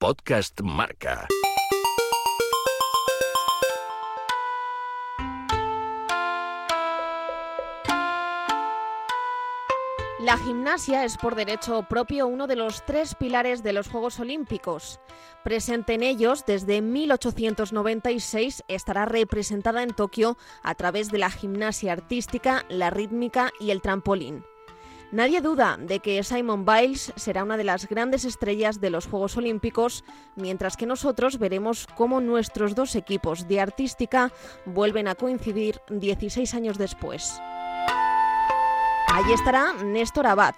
Podcast Marca. La gimnasia es por derecho propio uno de los tres pilares de los Juegos Olímpicos. Presente en ellos desde 1896, estará representada en Tokio a través de la gimnasia artística, la rítmica y el trampolín. Nadie duda de que Simon Biles será una de las grandes estrellas de los Juegos Olímpicos, mientras que nosotros veremos cómo nuestros dos equipos de artística vuelven a coincidir 16 años después. Allí estará Néstor Abad.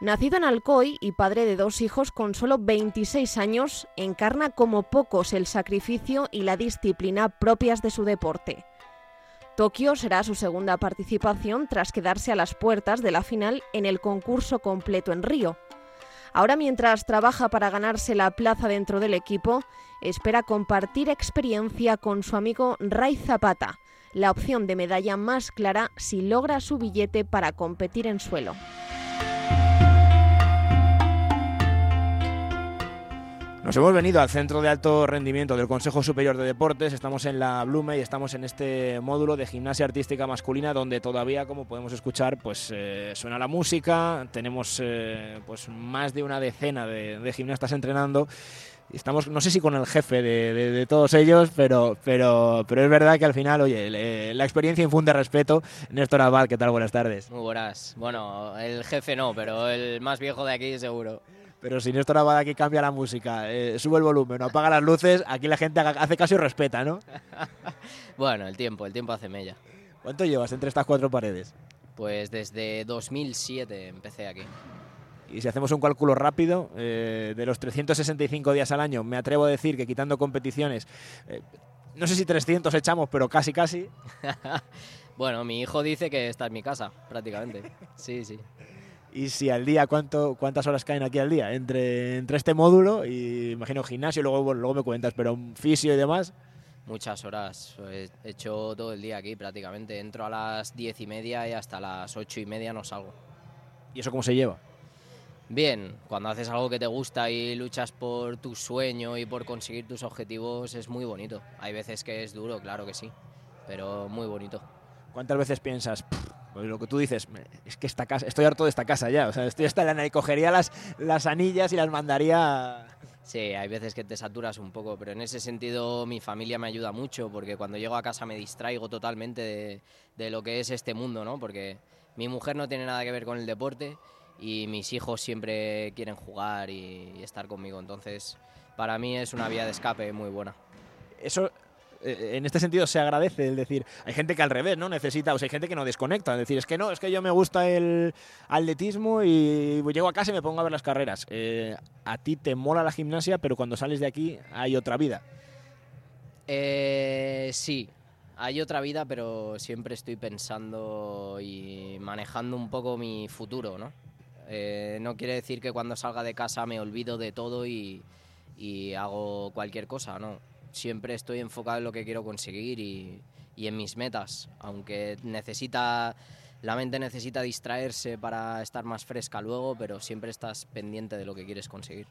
Nacido en Alcoy y padre de dos hijos con solo 26 años, encarna como pocos el sacrificio y la disciplina propias de su deporte. Tokio será su segunda participación tras quedarse a las puertas de la final en el concurso completo en Río. Ahora mientras trabaja para ganarse la plaza dentro del equipo, espera compartir experiencia con su amigo Ray Zapata, la opción de medalla más clara si logra su billete para competir en suelo. Nos hemos venido al Centro de Alto Rendimiento del Consejo Superior de Deportes, estamos en la Blume y estamos en este módulo de gimnasia artística masculina donde todavía, como podemos escuchar, pues eh, suena la música, tenemos eh, pues más de una decena de, gimnastas entrenando estamos, no sé si con el jefe de, todos ellos, pero, pero, pero es verdad que al final, oye, la experiencia infunde respeto. Néstor Abad, ¿qué tal? Buenas tardes. Muy buenas. Bueno, el jefe no, pero el más viejo de aquí seguro. Pero si Néstor Abad aquí cambia la música, eh, sube el volumen, apaga las luces, aquí la gente hace caso y respeta, ¿no? bueno, el tiempo, el tiempo hace mella. ¿Cuánto llevas entre estas cuatro paredes? Pues desde 2007 empecé aquí. Y si hacemos un cálculo rápido, eh, de los 365 días al año, me atrevo a decir que quitando competiciones, eh, no sé si 300 echamos, pero casi, casi. bueno, mi hijo dice que está en mi casa, prácticamente. Sí, sí y si al día, ¿cuánto, ¿cuántas horas caen aquí al día? Entre, entre este módulo y imagino gimnasio, luego, luego me cuentas, pero un fisio y demás. Muchas horas, he hecho todo el día aquí prácticamente. Entro a las diez y media y hasta las ocho y media no salgo. ¿Y eso cómo se lleva? Bien, cuando haces algo que te gusta y luchas por tu sueño y por conseguir tus objetivos es muy bonito. Hay veces que es duro, claro que sí, pero muy bonito. ¿Cuántas veces piensas, pues lo que tú dices, es que esta casa, estoy harto de esta casa ya, o sea, estoy hasta la y cogería las, las anillas y las mandaría... Sí, hay veces que te saturas un poco, pero en ese sentido mi familia me ayuda mucho porque cuando llego a casa me distraigo totalmente de, de lo que es este mundo, ¿no? Porque mi mujer no tiene nada que ver con el deporte y mis hijos siempre quieren jugar y, y estar conmigo, entonces para mí es una vía de escape muy buena. Eso en este sentido se agradece el decir, hay gente que al revés, ¿no? Necesita, o sea, hay gente que no desconecta, es decir, es que no, es que yo me gusta el atletismo y llego a casa y me pongo a ver las carreras. Eh, a ti te mola la gimnasia, pero cuando sales de aquí hay otra vida. Eh, sí, hay otra vida, pero siempre estoy pensando y manejando un poco mi futuro, ¿no? no quiere decir que cuando salga de casa me olvido de todo y hago cualquier cosa, ¿no? Siempre estoy enfocado en lo que quiero conseguir y, en mis metas, aunque necesita la mente necesita distraerse para estar más fresca luego, pero siempre estás pendiente de lo que quieres conseguir.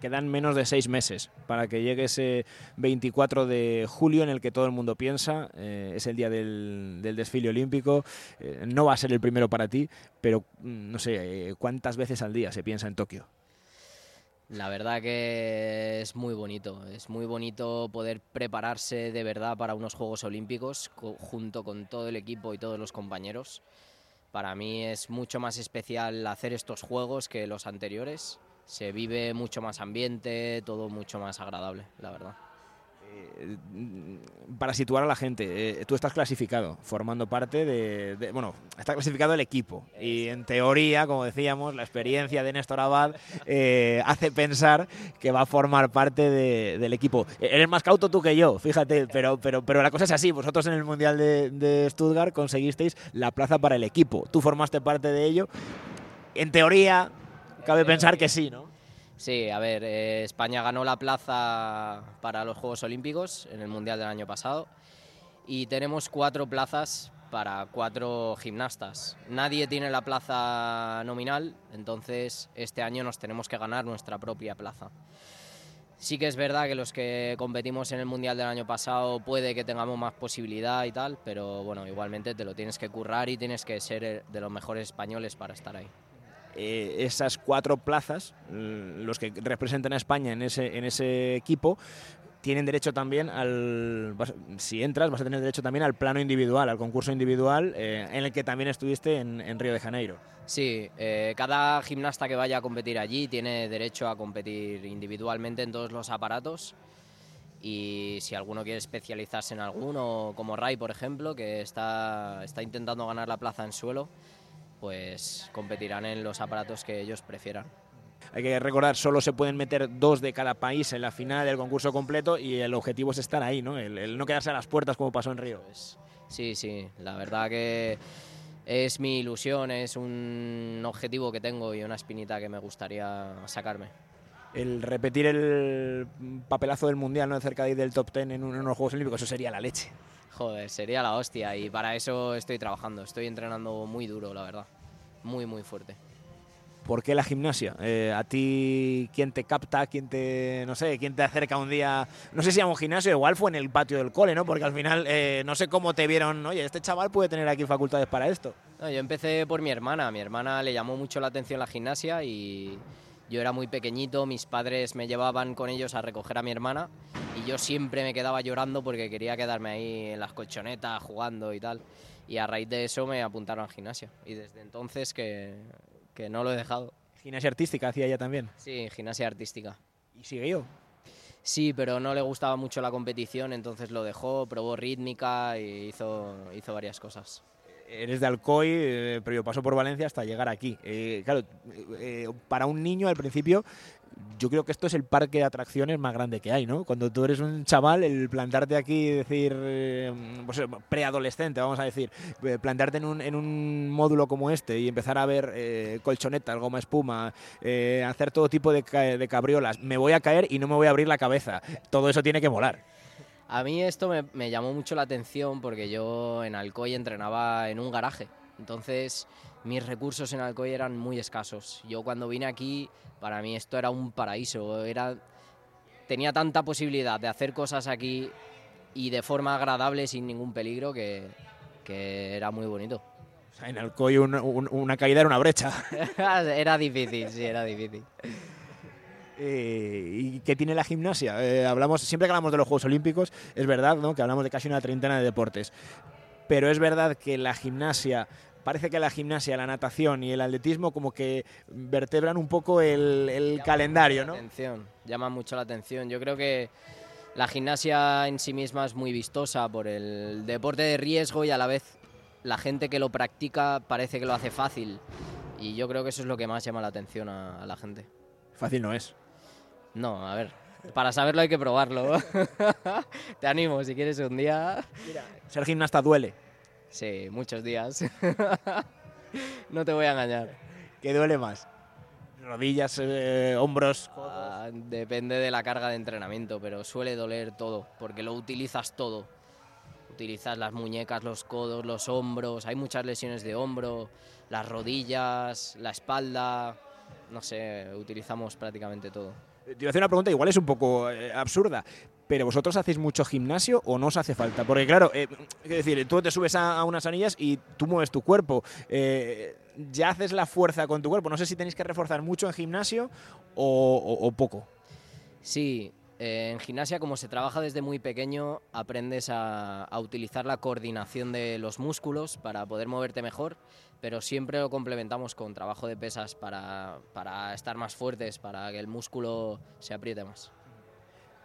Quedan menos de seis meses para que llegue ese 24 de julio en el que todo el mundo piensa. Eh, es el día del, desfile olímpico. Eh, no va a ser el primero para ti, pero mm, no sé, eh, ¿cuántas veces al día se piensa en Tokio? La verdad que es muy bonito, es muy bonito poder prepararse de verdad para unos Juegos Olímpicos junto con todo el equipo y todos los compañeros. Para mí es mucho más especial hacer estos Juegos que los anteriores. Se vive mucho más ambiente, todo mucho más agradable, la verdad. Eh, para situar a la gente, eh, tú estás clasificado, formando parte de, Bueno, está clasificado el equipo. Y en teoría, como decíamos, la experiencia de Néstor Abad eh, hace pensar que va a formar parte del equipo. Eres más cauto tú que yo, fíjate, pero, pero, pero la cosa es así. Vosotros en el Mundial de Stuttgart conseguisteis la plaza para el equipo. Tú formaste parte de ello. En teoría, cabe pensar que sí, ¿no? Sí, a ver, eh, España ganó la plaza para los Juegos Olímpicos en el Mundial del año pasado y tenemos cuatro plazas para cuatro gimnastas. Nadie tiene la plaza nominal, entonces este año nos tenemos que ganar nuestra propia plaza. Sí que es verdad que los que competimos en el Mundial del año pasado puede que tengamos más posibilidad y tal, pero bueno, igualmente te lo tienes que currar y tienes que ser de los mejores españoles para estar ahí. Eh, esas cuatro plazas, los que representan a España en ese, en ese equipo, tienen derecho también al. Si entras, vas a tener derecho también al plano individual, al concurso individual, eh, en el que también estuviste en, Río de Janeiro. Sí, eh, cada gimnasta que vaya a competir allí tiene derecho a competir individualmente en todos los aparatos. Y si alguno quiere especializarse en alguno, como Ray, por ejemplo, que está, está intentando ganar la plaza en suelo, pues competirán en los aparatos que ellos prefieran. Hay que recordar, solo se pueden meter dos de cada país en la final del concurso completo y el objetivo es estar ahí, ¿no? El, no quedarse a las puertas como pasó en Río. Sí, sí, la verdad que es mi ilusión, es un objetivo que tengo y una espinita que me gustaría sacarme. El repetir el papelazo del Mundial, ¿no? Cerca de del top ten en, unos Juegos Olímpicos, eso sería la leche. Joder, sería la hostia y para eso estoy trabajando, estoy entrenando muy duro, la verdad. Muy, muy fuerte. ¿Por qué la gimnasia? Eh, ¿A ti quién te capta? ¿Quién te, no sé, quién te acerca un día? No sé si a un gimnasio, igual fue en el patio del cole, ¿no? Porque al final eh, no sé cómo te vieron, oye, este chaval puede tener aquí facultades para esto. yo empecé por mi hermana. Mi hermana le llamó mucho la atención la gimnasia y yo era muy pequeñito, mis padres me llevaban con ellos a recoger a mi hermana y yo siempre me quedaba llorando porque quería quedarme ahí en las colchonetas jugando y tal. Y a raíz de eso me apuntaron a gimnasia. Y desde entonces que, que no lo he dejado. ¿Gimnasia artística hacía ella también? Sí, gimnasia artística. ¿Y sigue yo? Sí, pero no le gustaba mucho la competición, entonces lo dejó, probó rítmica y hizo, hizo varias cosas eres de Alcoy, eh, pero yo paso por Valencia hasta llegar aquí. Eh, claro, eh, para un niño al principio, yo creo que esto es el parque de atracciones más grande que hay, ¿no? Cuando tú eres un chaval, el plantarte aquí y decir, pues, preadolescente, vamos a decir, plantarte en un, en un, módulo como este y empezar a ver colchonetas, goma espuma, hacer todo tipo de, de cabriolas, me voy a caer y no me voy a abrir la cabeza. Todo eso tiene que molar. A mí esto me, llamó mucho la atención porque yo en Alcoy entrenaba en un garaje. Entonces mis recursos en Alcoy eran muy escasos. Yo cuando vine aquí, para mí esto era un paraíso. Era, tenía tanta posibilidad de hacer cosas aquí y de forma agradable sin ningún peligro que, era muy bonito. en Alcoy una caída era una brecha. era difícil, sí, era difícil. Eh, ¿Y qué tiene la gimnasia? Eh, hablamos, siempre que hablamos de los Juegos Olímpicos, es verdad ¿no? que hablamos de casi una treintena de deportes. Pero es verdad que la gimnasia, parece que la gimnasia, la natación y el atletismo como que vertebran un poco el, calendario, ¿no? Atención, llama mucho la atención. Yo creo que la gimnasia en sí misma es muy vistosa por el deporte de riesgo y a la vez la gente que lo practica parece que lo hace fácil. Y yo creo que eso es lo que más llama la atención a la gente. Fácil no es. No, a ver, para saberlo hay que probarlo. Te animo, si quieres un día. ser gimnasta duele. Sí, muchos días. no te voy a engañar. ¿Qué duele más? ¿Rodillas, eh, hombros? Ah, depende de la carga de entrenamiento, pero suele doler todo, porque lo utilizas todo. Utilizas las muñecas, los codos, los hombros, hay muchas lesiones de hombro, las rodillas, la espalda, no sé, utilizamos prácticamente todo. Te voy a hacer una pregunta, igual es un poco eh, absurda, pero ¿vosotros hacéis mucho gimnasio o no os hace falta? Porque claro, eh, es decir, tú te subes a, unas anillas y tú mueves tu cuerpo. Eh, ya haces la fuerza con tu cuerpo. No sé si tenéis que reforzar mucho en gimnasio o, poco. Sí, en gimnasia, como se trabaja desde muy pequeño, aprendes a, utilizar la coordinación de los músculos para poder moverte mejor pero siempre lo complementamos con trabajo de pesas para, para estar más fuertes, para que el músculo se apriete más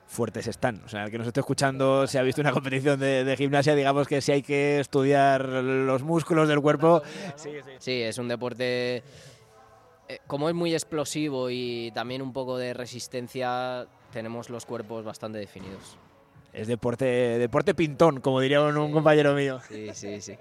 fuertes están. O sea, el que nos esté escuchando, si ha visto una competición de, gimnasia, digamos que si hay que estudiar los músculos del cuerpo. Sí, sí. es un deporte. Eh, como es muy explosivo y también un poco de resistencia, tenemos los cuerpos bastante definidos. Es deporte, deporte pintón, como diría un compañero mío. Sí, sí, sí.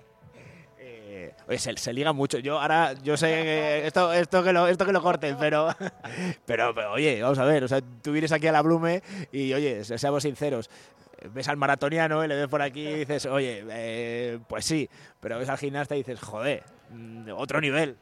Oye, se, liga mucho. Yo ahora, yo sé que esto, esto, que, lo, esto que lo corten, pero, pero, oye, vamos a ver, o sea, tú vienes aquí a la Blume y, oye, seamos sinceros, ves al maratoniano y le ves por aquí y dices, oye, eh, pues sí, pero ves al gimnasta y dices, joder, mm, otro nivel.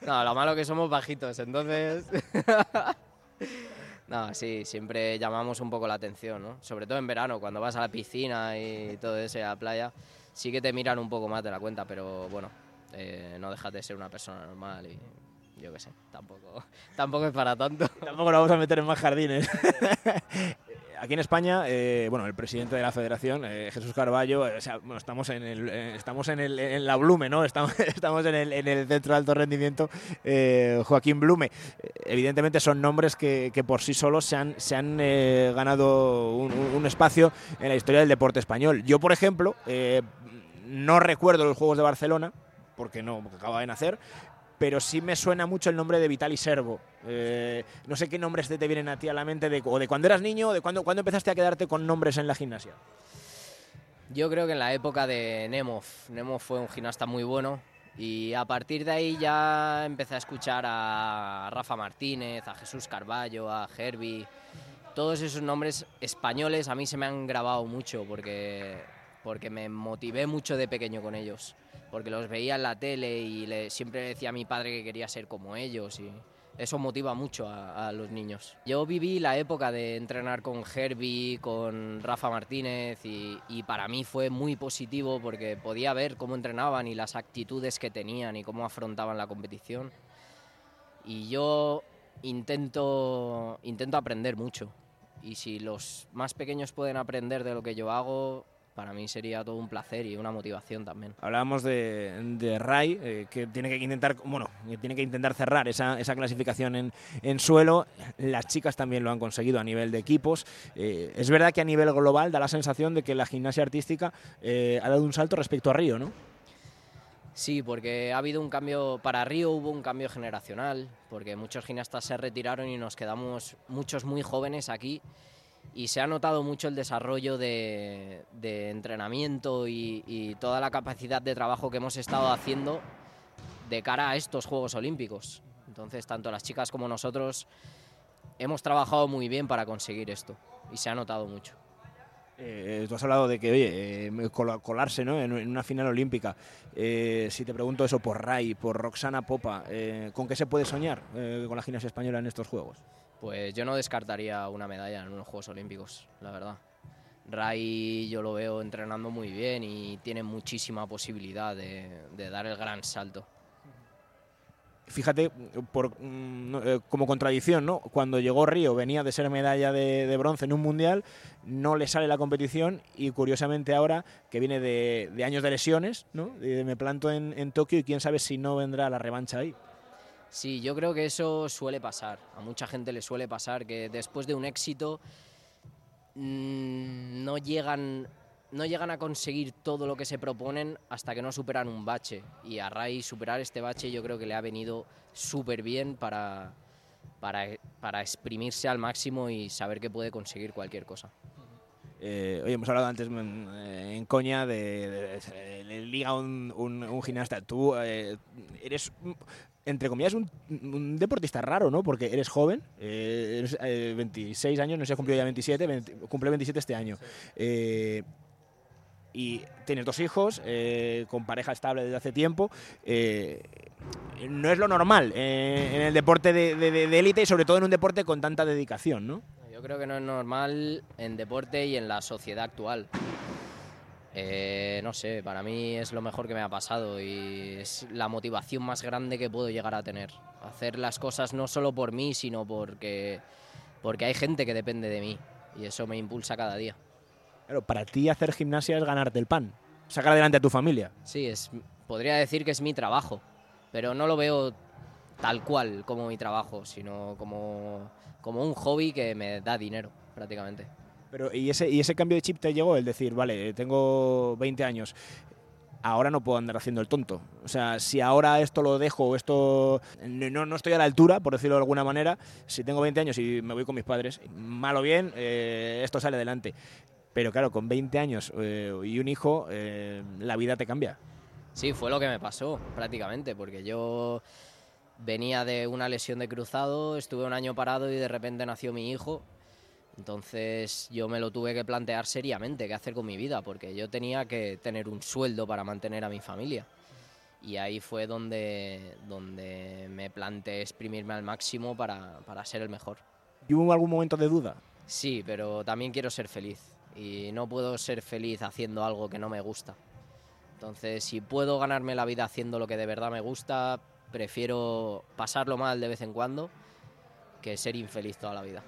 No, lo malo que somos bajitos, entonces... No, sí, siempre llamamos un poco la atención, ¿no? Sobre todo en verano, cuando vas a la piscina y todo eso, a la playa, sí que te miran un poco más de la cuenta, pero bueno, eh, no dejas de ser una persona normal y yo qué sé, tampoco, tampoco es para tanto. Tampoco lo vamos a meter en más jardines. Aquí en España, eh, bueno, el presidente de la Federación, eh, Jesús Carballo, eh, estamos en el, estamos en, el, la Blume, ¿no? Estamos, en, el, en el centro de alto rendimiento, Joaquín Blume. Evidentemente son nombres que, que por sí solos se han, se han ganado un, espacio en la historia del deporte español. Yo, por ejemplo, no recuerdo los Juegos de Barcelona, porque no, porque acaba de nacer, pero sí me suena mucho el nombre de Vitali Servo. Eh, no sé qué nombres te, vienen a ti a la mente de, o de cuando eras niño o de cuando, cuando empezaste a quedarte con nombres en la gimnasia. Yo creo que en la época de Nemov, Nemov fue un gimnasta muy bueno y a partir de ahí ya empecé a escuchar a Rafa Martínez, a Jesús Carballo, a Herbie. Todos esos nombres españoles a mí se me han grabado mucho porque, porque me motivé mucho de pequeño con ellos. Porque los veía en la tele y le, siempre decía a mi padre que quería ser como ellos y eso motiva mucho a, a los niños. Yo viví la época de entrenar con Herbie, con Rafa Martínez y, y para mí fue muy positivo porque podía ver cómo entrenaban y las actitudes que tenían y cómo afrontaban la competición. Y yo intento, intento aprender mucho. Y si los más pequeños pueden aprender de lo que yo hago, para mí sería todo un placer y una motivación también. Hablábamos de, de Ray, eh, que tiene que intentar, bueno, que tiene que intentar cerrar esa, esa clasificación en, en, suelo. Las chicas también lo han conseguido a nivel de equipos. Eh, es verdad que a nivel global da la sensación de que la gimnasia artística eh, ha dado un salto respecto a Río, ¿no? Sí, porque ha habido un cambio, para Río hubo un cambio generacional, porque muchos gimnastas se retiraron y nos quedamos muchos muy jóvenes aquí y se ha notado mucho el desarrollo de, de entrenamiento y, y, toda la capacidad de trabajo que hemos estado haciendo de cara a estos Juegos Olímpicos. Entonces, tanto las chicas como nosotros hemos trabajado muy bien para conseguir esto y se ha notado mucho. Eh, tú has hablado de que, oye, eh, colarse ¿no? en, una final olímpica. Eh, si te pregunto eso por Ray, por Roxana Popa, eh, ¿con qué se puede soñar eh, con la gimnasia española en estos Juegos? Pues yo no descartaría una medalla en unos Juegos Olímpicos, la verdad. Ray yo lo veo entrenando muy bien y tiene muchísima posibilidad de, dar el gran salto fíjate, por, mm, como contradicción, ¿no? Cuando llegó Río venía de ser medalla de, bronce en un mundial, no le sale la competición y curiosamente ahora que viene de, de años de lesiones, ¿no? me planto en, en, Tokio y quién sabe si no vendrá la revancha ahí. Sí, yo creo que eso suele pasar. A mucha gente le suele pasar que después de un éxito mmm, no llegan no llegan a conseguir todo lo que se proponen hasta que no superan un bache. Y a Ray superar este bache yo creo que le ha venido súper bien para, para, para, exprimirse al máximo y saber que puede conseguir cualquier cosa. Eh, oye, hemos hablado antes en, Coña de, de, liga un, gimnasta. Tú eh, eres, entre comillas, un, un, deportista raro, ¿no? Porque eres joven, eh, eres 26 años, no sé, cumplió ya 27, 20, cumple 27 este año. Eh, y tienes dos hijos, eh, con pareja estable desde hace tiempo. Eh, no es lo normal eh, en el deporte de élite de, de y sobre todo en un deporte con tanta dedicación, ¿no? Yo creo que no es normal en deporte y en la sociedad actual. Eh, no sé, para mí es lo mejor que me ha pasado y es la motivación más grande que puedo llegar a tener. Hacer las cosas no solo por mí, sino porque, porque hay gente que depende de mí y eso me impulsa cada día. Claro, para ti hacer gimnasia es ganarte el pan, sacar adelante a tu familia. Sí, es, podría decir que es mi trabajo, pero no lo veo tal cual como mi trabajo, sino como, como un hobby que me da dinero prácticamente. Pero ¿y ese, ¿y ese cambio de chip te llegó? El decir, vale, tengo 20 años, ahora no puedo andar haciendo el tonto. O sea, si ahora esto lo dejo, esto no, no estoy a la altura, por decirlo de alguna manera, si tengo 20 años y me voy con mis padres, mal o bien, eh, esto sale adelante. Pero claro, con 20 años eh, y un hijo, eh, la vida te cambia. Sí, fue lo que me pasó prácticamente, porque yo venía de una lesión de cruzado, estuve un año parado y de repente nació mi hijo. Entonces yo me lo tuve que plantear seriamente qué hacer con mi vida, porque yo tenía que tener un sueldo para mantener a mi familia. Y ahí fue donde, donde me planteé exprimirme al máximo para, para ser el mejor. ¿Y hubo algún momento de duda? Sí, pero también quiero ser feliz y no puedo ser feliz haciendo algo que no me gusta. Entonces, si puedo ganarme la vida haciendo lo que de verdad me gusta, prefiero pasarlo mal de vez en cuando que ser infeliz toda la vida.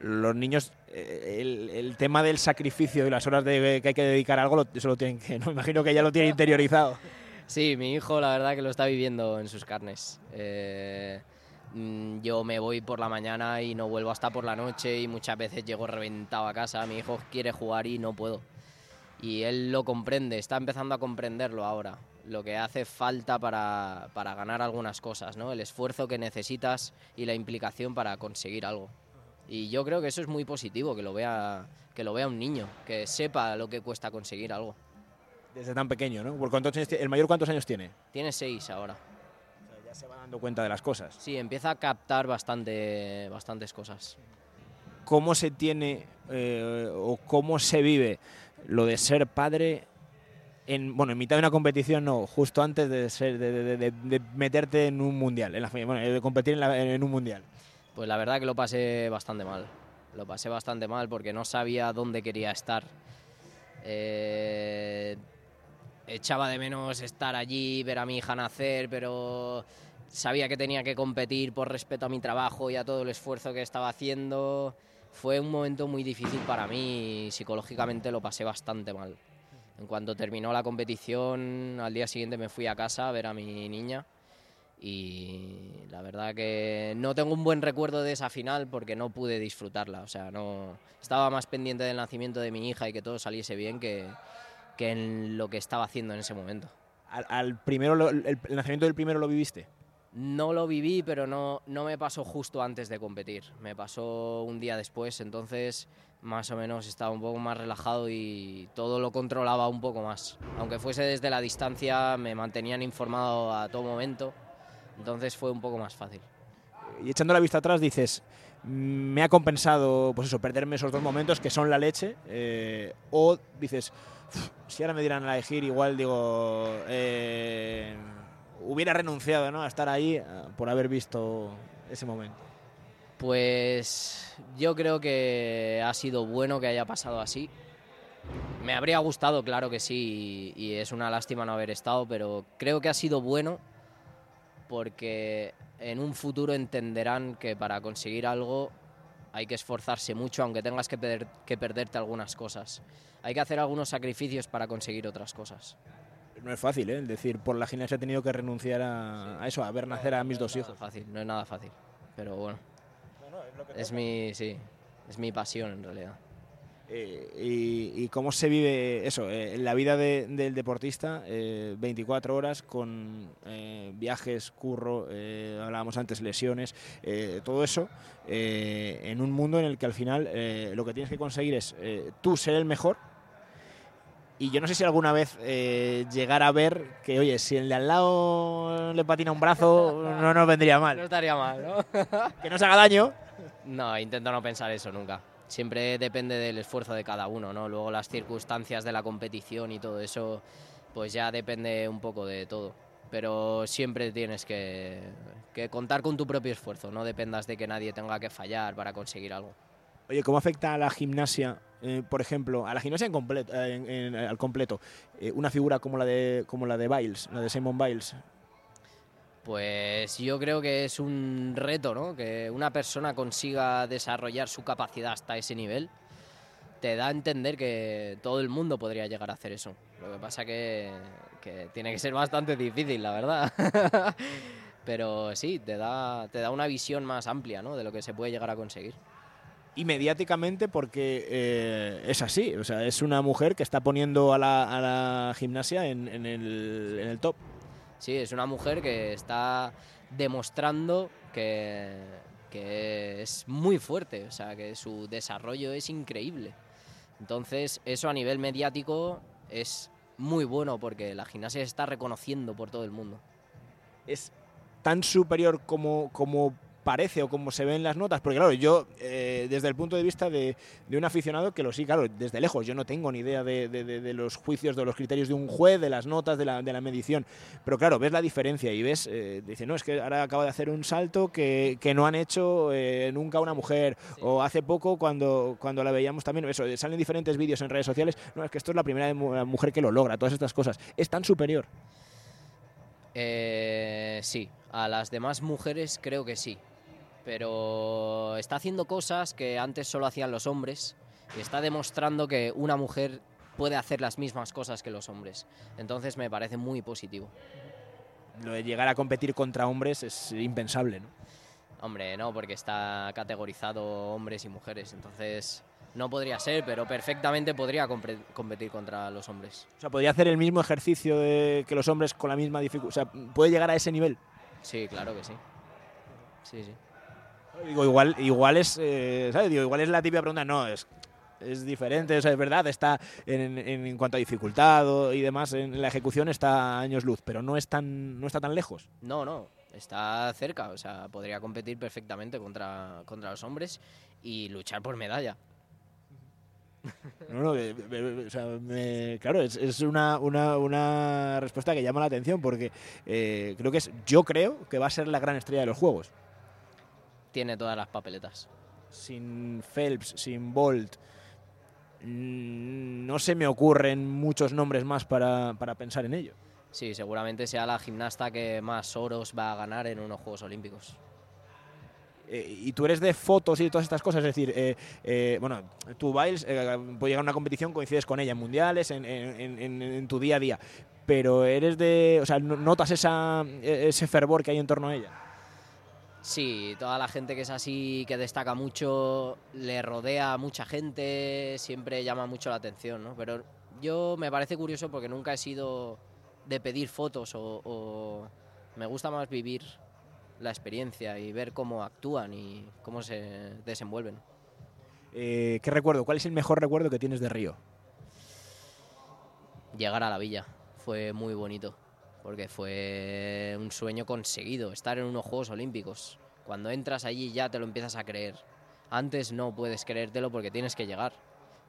Los niños, eh, el, tema del sacrificio y las horas de, que hay que dedicar a algo, eso lo tienen que, no imagino que ya lo tiene interiorizado. Sí, mi hijo la verdad que lo está viviendo en sus carnes. Eh, mm, yo me voy por la mañana y no vuelvo hasta por la noche y muchas veces llego reventado a casa. Mi hijo quiere jugar y no puedo. Y él lo comprende, está empezando a comprenderlo ahora lo que hace falta para, para, ganar algunas cosas, ¿no? El esfuerzo que necesitas y la implicación para conseguir algo. Y yo creo que eso es muy positivo, que lo vea, que lo vea un niño, que sepa lo que cuesta conseguir algo. Desde tan pequeño, ¿no? ¿Por cuántos ¿El mayor cuántos años tiene? Tiene seis ahora. O sea, ya se va dando cuenta de las cosas. Sí, empieza a captar bastante, bastantes cosas. ¿Cómo se tiene eh, o cómo se vive lo de ser padre en, bueno, en mitad de una competición, no, justo antes de, ser, de, meterte en un mundial, en la, bueno, de competir en, en, un mundial? Pues la verdad que lo pasé bastante mal. Lo pasé bastante mal porque no sabía dónde quería estar. Eh, echaba de menos estar allí, ver a mi hija nacer, pero sabía que tenía que competir por respeto a mi trabajo y a todo el esfuerzo que estaba haciendo. Fue un momento muy difícil para mí y psicológicamente lo pasé bastante mal. En cuanto terminó la competición, al día siguiente me fui a casa a ver a mi niña y la verdad que no tengo un buen recuerdo de esa final porque no pude disfrutarla. O sea, no estaba más pendiente del nacimiento de mi hija y que todo saliese bien que, que en lo que estaba haciendo en ese momento. ¿Al, primero el, nacimiento del primero lo viviste? No lo viví, pero no, no me pasó justo antes de competir. Me pasó un día después, entonces más o menos estaba un poco más relajado y todo lo controlaba un poco más. Aunque fuese desde la distancia, me mantenían informado a todo momento, entonces fue un poco más fácil. Y echando la vista atrás dices, me ha compensado pues eso, perderme esos dos momentos que son la leche, eh, o dices, si ahora me dieran a elegir, igual digo, eh, hubiera renunciado ¿no? a estar ahí eh, por haber visto ese momento. Pues yo creo que ha sido bueno que haya pasado así. Me habría gustado, claro que sí, y, es una lástima no haber estado, pero creo que ha sido bueno porque en un futuro entenderán que para conseguir algo hay que esforzarse mucho, aunque tengas que, que perderte algunas cosas. Hay que hacer algunos sacrificios para conseguir otras cosas. No es fácil, ¿eh? Es decir, por la gimnasia he tenido que renunciar a, eso, a ver nacer a mis dos hijos. No es fácil, no es nada fácil, pero bueno es, mi, sí, es mi pasión en realidad. Eh, y, cómo se vive eso, eh, la vida del deportista, 24 eh, horas con viajes, curro, hablábamos antes, lesiones, todo eso, en un mundo en el que al final lo que tienes que conseguir es tú ser el mejor. Y yo no sé si alguna vez llegar a ver que, oye, si el de al lado le patina un brazo, no nos vendría mal. No estaría mal, ¿no? que no se haga daño. No, intento no pensar eso nunca. Siempre depende del esfuerzo de cada uno, ¿no? Luego las circunstancias de la competición y todo eso, pues ya depende un poco de todo. Pero siempre tienes que, contar con tu propio esfuerzo, no dependas de que nadie tenga que fallar para conseguir algo. Oye, ¿cómo afecta a la gimnasia, eh, por ejemplo, a la gimnasia en completo, al completo, eh, una figura como la de como la de Biles, la de Simon Biles? Pues yo creo que es un reto, ¿no? Que una persona consiga desarrollar su capacidad hasta ese nivel. Te da a entender que todo el mundo podría llegar a hacer eso. Lo que pasa que, que tiene que ser bastante difícil, la verdad. Pero sí, te da, te da una visión más amplia ¿no? de lo que se puede llegar a conseguir. Y mediáticamente porque eh, es así, o sea, es una mujer que está poniendo a la, a la gimnasia en, en, el, en el top. Sí, es una mujer que está demostrando que, es muy fuerte, o sea, que su desarrollo es increíble. Entonces, eso a nivel mediático es muy bueno porque la gimnasia se está reconociendo por todo el mundo. Es tan superior como, como parece o como se ven las notas, porque claro, yo eh, desde el punto de vista de, de, un aficionado que lo sí, claro, desde lejos, yo no tengo ni idea de, de, de, los juicios, de los criterios de un juez, de las notas, de la, de la medición, pero claro, ves la diferencia y ves, eh, dice, no, es que ahora acaba de hacer un salto que, que no han hecho eh, nunca una mujer, sí. o hace poco cuando, cuando la veíamos también, eso, salen diferentes vídeos en redes sociales, no, es que esto es la primera mujer que lo logra, todas estas cosas, es tan superior. Eh, sí, a las demás mujeres creo que sí, pero está haciendo cosas que antes solo hacían los hombres y está demostrando que una mujer puede hacer las mismas cosas que los hombres. Entonces me parece muy positivo. Lo de llegar a competir contra hombres es impensable, ¿no? Hombre, no, porque está categorizado hombres y mujeres, entonces no podría ser, pero perfectamente podría competir contra los hombres. O sea, podría hacer el mismo ejercicio de que los hombres con la misma dificultad. O sea, puede llegar a ese nivel. Sí, claro que sí. Sí, sí. Digo, igual, igual es, eh, ¿sabes? Digo, igual es la típica pregunta. No, es, es diferente, o sea, es verdad, está en, en, en, cuanto a dificultad y demás, en la ejecución está a años luz, pero no, es tan, no está tan lejos. No, no, está cerca, o sea, podría competir perfectamente contra, contra los hombres y luchar por medalla. No, no, me, me, o sea, me, claro, es, es una, una, una, respuesta que llama la atención porque eh, creo que es, yo creo que va a ser la gran estrella de los juegos. Tiene todas las papeletas. Sin Phelps, sin Bolt, no se me ocurren muchos nombres más para, para pensar en ello. Sí, seguramente sea la gimnasta que más oros va a ganar en unos Juegos Olímpicos. Eh, y tú eres de fotos y de todas estas cosas, es decir, eh, eh, bueno, tú bailes, puedes llegar a una competición, coincides con ella en mundiales, en, en, en, en, tu día a día, pero eres de, o sea, notas esa, ese fervor que hay en torno a ella. Sí, toda la gente que es así, que destaca mucho, le rodea a mucha gente, siempre llama mucho la atención, ¿no? Pero yo me parece curioso porque nunca he sido de pedir fotos o, o me gusta más vivir la experiencia y ver cómo actúan y cómo se desenvuelven. Eh, ¿Qué recuerdo? ¿Cuál es el mejor recuerdo que tienes de Río? Llegar a la villa fue muy bonito, porque fue un sueño conseguido, estar en unos Juegos Olímpicos. Cuando entras allí ya te lo empiezas a creer. Antes no puedes creértelo porque tienes que llegar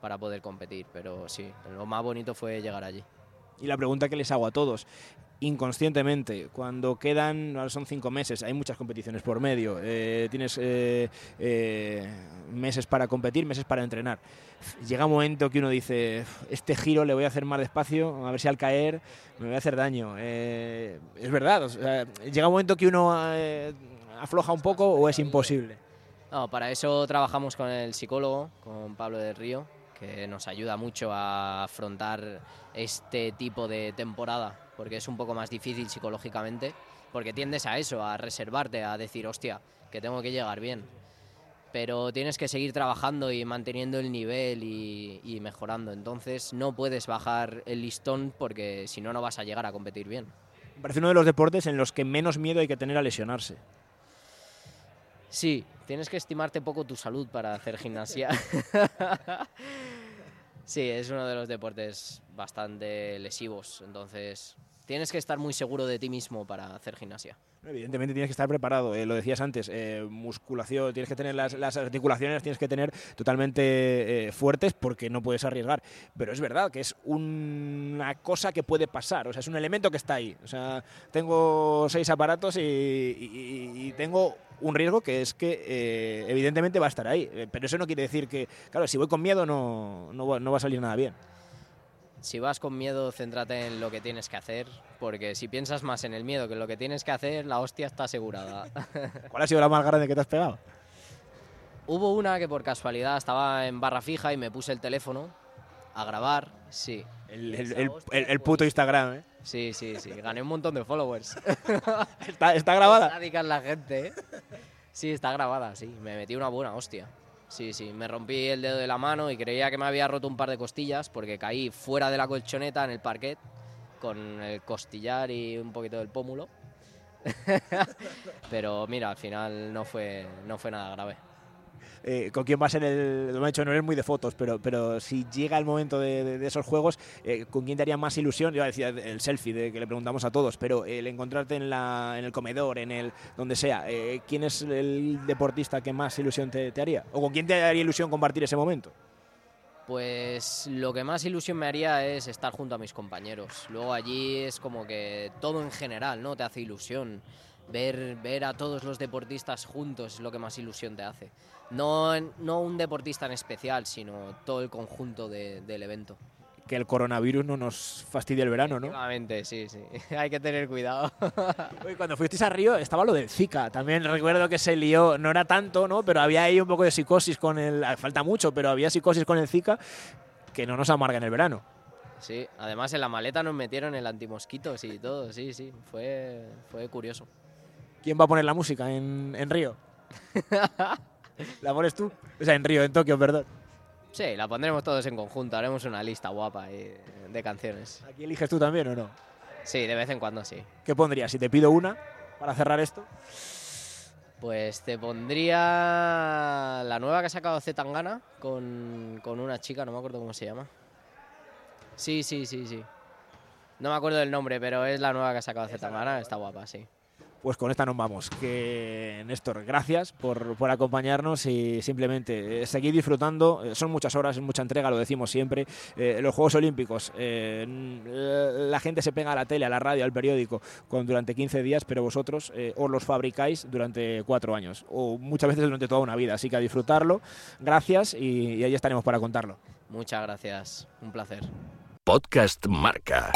para poder competir, pero sí, lo más bonito fue llegar allí. Y la pregunta que les hago a todos, inconscientemente, cuando quedan, son cinco meses, hay muchas competiciones por medio, eh, tienes eh, eh, meses para competir, meses para entrenar. Llega un momento que uno dice, este giro le voy a hacer más despacio, a ver si al caer me voy a hacer daño. es verdad, llega un momento que uno afloja un poco o es imposible. Para eso trabajamos con el psicólogo, con Pablo del Río, que nos ayuda mucho a afrontar este tipo de temporada, porque es un poco más difícil psicológicamente, porque tiendes a eso, a reservarte, a decir, hostia, que tengo que llegar bien. Pero tienes que seguir trabajando y manteniendo el nivel y, y mejorando. Entonces no puedes bajar el listón porque si no, no vas a llegar a competir bien. Me parece uno de los deportes en los que menos miedo hay que tener a lesionarse. Sí, tienes que estimarte poco tu salud para hacer gimnasia. sí, es uno de los deportes bastante lesivos, entonces tienes que estar muy seguro de ti mismo para hacer gimnasia. Evidentemente tienes que estar preparado, eh, lo decías antes, eh, musculación, tienes que tener las, articulaciones, tienes que tener totalmente eh, fuertes porque no puedes arriesgar. Pero es verdad que es una cosa que puede pasar, o sea, es un elemento que está ahí. O sea, tengo seis aparatos y, tengo un riesgo que es que evidentemente va a estar ahí. Pero eso no quiere decir que, claro, si voy con miedo no, no va a salir nada bien. Si vas con miedo, céntrate en lo que tienes que hacer, porque si piensas más en el miedo que en lo que tienes que hacer, la hostia está asegurada. ¿Cuál ha sido la más grande que te has pegado? Hubo una que por casualidad estaba en barra fija y me puse el teléfono a grabar, sí. El, el, el, el puto Instagram, ¿eh? Sí, sí, sí. Gané un montón de followers. ¿Está, está grabada? Está la gente, ¿eh? Sí, está grabada, sí. Me metí una buena hostia. Sí, sí. Me rompí el dedo de la mano y creía que me había roto un par de costillas porque caí fuera de la colchoneta en el parquet con el costillar y un poquito del pómulo. Pero mira, al final no fue, no fue nada grave. Eh, con quién va a ser el. Lo he dicho, no eres muy de fotos, pero, pero si llega el momento de, esos juegos, eh, ¿con quién te haría más ilusión? Yo decía el selfie que le preguntamos a todos, pero el encontrarte en, la, en el comedor, en el donde sea, eh, ¿quién es el deportista que más ilusión te, te haría? ¿O con quién te haría ilusión compartir ese momento? Pues lo que más ilusión me haría es estar junto a mis compañeros. Luego allí es como que todo en general, ¿no? Te hace ilusión. Ver, ver a todos los deportistas juntos es lo que más ilusión te hace. No, no un deportista en especial, sino todo el conjunto de, del evento. Que el coronavirus no nos fastidie el verano, ¿no? Efectivamente, sí, sí. Hay que tener cuidado. Oye, cuando fuisteis a Río estaba lo del Zika. También recuerdo que se lió, no era tanto, ¿no? Pero había ahí un poco de psicosis con el... Falta mucho, pero había psicosis con el Zika que no nos amarga en el verano. Sí, además en la maleta nos metieron el antimosquitos y todo, sí, sí, fue, fue curioso. ¿Quién va a poner la música en, en Río? ¿La pones tú? O sea, en Río, en Tokio, perdón. Sí, la pondremos todos en conjunto, haremos una lista guapa de canciones. ¿Aquí eliges tú también o no? Sí, de vez en cuando sí. ¿Qué pondrías? Si te pido una para cerrar esto. Pues te pondría la nueva que ha sacado Zetangana con, con una chica, no me acuerdo cómo se llama. Sí, sí, sí, sí. No me acuerdo del nombre, pero es la nueva que ha sacado Zetangana, está guapa, sí pues con esta nos vamos. Que Néstor, gracias por, por acompañarnos y simplemente eh, seguir disfrutando. Eh, son muchas horas, es mucha entrega, lo decimos siempre. Eh, los Juegos Olímpicos, eh, la gente se pega a la tele, a la radio, al periódico con, durante 15 días, pero vosotros eh, os los fabricáis durante cuatro años o muchas veces durante toda una vida. Así que a disfrutarlo. Gracias y, y ahí estaremos para contarlo. Muchas gracias, un placer. Podcast Marca.